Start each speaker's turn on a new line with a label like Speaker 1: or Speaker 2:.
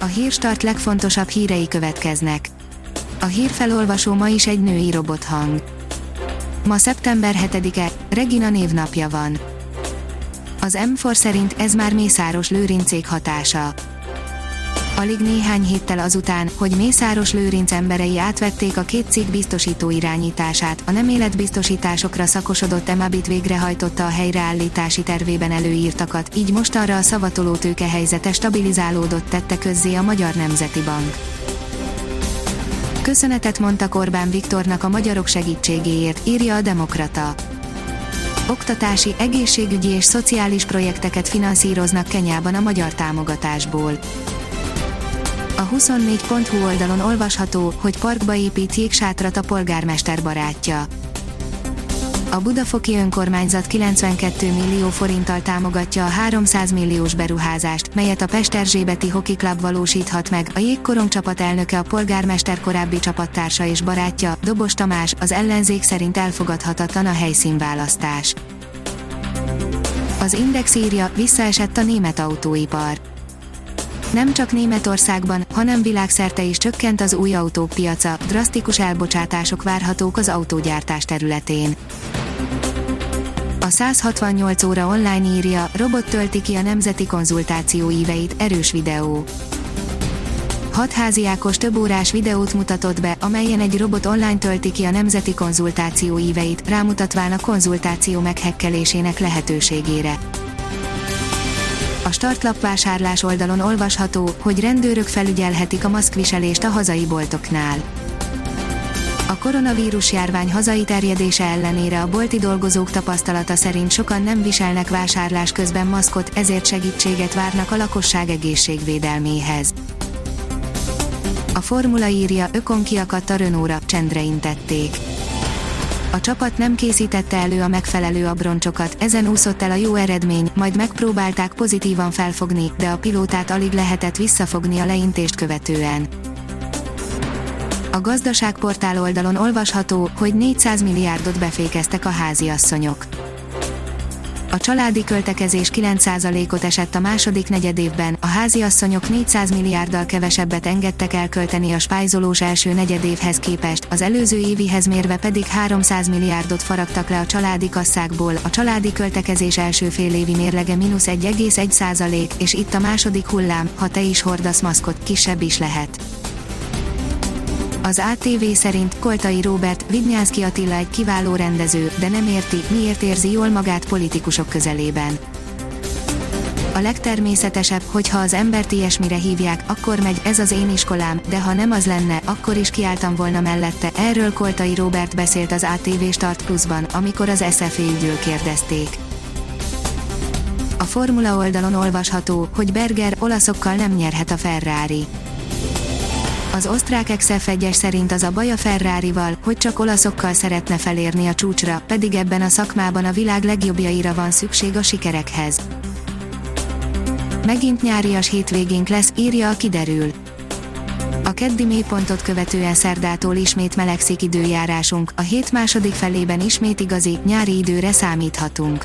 Speaker 1: A hírstart legfontosabb hírei következnek. A hírfelolvasó ma is egy női robothang. Ma szeptember 7-e, Regina névnapja van. Az M4 szerint ez már Mészáros Lőrincék hatása. Alig néhány héttel azután, hogy Mészáros Lőrinc emberei átvették a két cég biztosító irányítását, a nem életbiztosításokra szakosodott Emabit végrehajtotta a helyreállítási tervében előírtakat, így mostanra a szavatoló tőke helyzete stabilizálódott tette közzé a Magyar Nemzeti Bank. Köszönetet mondtak Orbán Viktornak a magyarok segítségéért, írja a Demokrata. Oktatási, egészségügyi és szociális projekteket finanszíroznak Kenyában a magyar támogatásból. A 24.hu oldalon olvasható, hogy parkba épít jégsátrat a polgármester barátja. A Budafoki önkormányzat 92 millió forinttal támogatja a 300 milliós beruházást, melyet a Pesterzsébeti Hockey Club valósíthat meg. A jégkorong csapat elnöke a polgármester korábbi csapattársa és barátja, Dobos Tamás, az ellenzék szerint elfogadhatatlan a helyszínválasztás. Az Index írja, visszaesett a német autóipar nem csak Németországban, hanem világszerte is csökkent az új autók piaca, drasztikus elbocsátások várhatók az autógyártás területén. A 168 óra online írja, robot tölti ki a nemzeti konzultáció íveit, erős videó. Hat házi Ákos több órás videót mutatott be, amelyen egy robot online tölti ki a nemzeti konzultáció íveit, rámutatván a konzultáció meghekkelésének lehetőségére. A startlap vásárlás oldalon olvasható, hogy rendőrök felügyelhetik a maszkviselést a hazai boltoknál. A koronavírus járvány hazai terjedése ellenére a bolti dolgozók tapasztalata szerint sokan nem viselnek vásárlás közben maszkot, ezért segítséget várnak a lakosság egészségvédelméhez. A formula írja, ökon kiakadt a Renault-ra, csendre intették a csapat nem készítette elő a megfelelő abroncsokat, ezen úszott el a jó eredmény, majd megpróbálták pozitívan felfogni, de a pilótát alig lehetett visszafogni a leintést követően. A gazdaságportál oldalon olvasható, hogy 400 milliárdot befékeztek a háziasszonyok. A családi költekezés 9%-ot esett a második negyedévben, a háziasszonyok 400 milliárddal kevesebbet engedtek elkölteni a spájzolós első negyedévhez képest, az előző évihez mérve pedig 300 milliárdot faragtak le a családi kasszákból, a családi költekezés első fél évi mérlege mínusz 1,1%, és itt a második hullám, ha te is hordasz maszkot, kisebb is lehet. Az ATV szerint Koltai Robert, Vidnyánszki Attila egy kiváló rendező, de nem érti, miért érzi jól magát politikusok közelében. A legtermészetesebb, hogyha az embert ilyesmire hívják, akkor megy, ez az én iskolám, de ha nem az lenne, akkor is kiálltam volna mellette. Erről Koltai Robert beszélt az ATV Start Plus-ban, amikor az SFA ügyről kérdezték. A Formula oldalon olvasható, hogy Berger olaszokkal nem nyerhet a Ferrari az osztrák Excel egyes szerint az a baj a Ferrari-val, hogy csak olaszokkal szeretne felérni a csúcsra, pedig ebben a szakmában a világ legjobbjaira van szükség a sikerekhez. Megint nyárias hétvégénk lesz, írja a kiderül. A keddi mélypontot követően szerdától ismét melegszik időjárásunk, a hét második felében ismét igazi, nyári időre számíthatunk.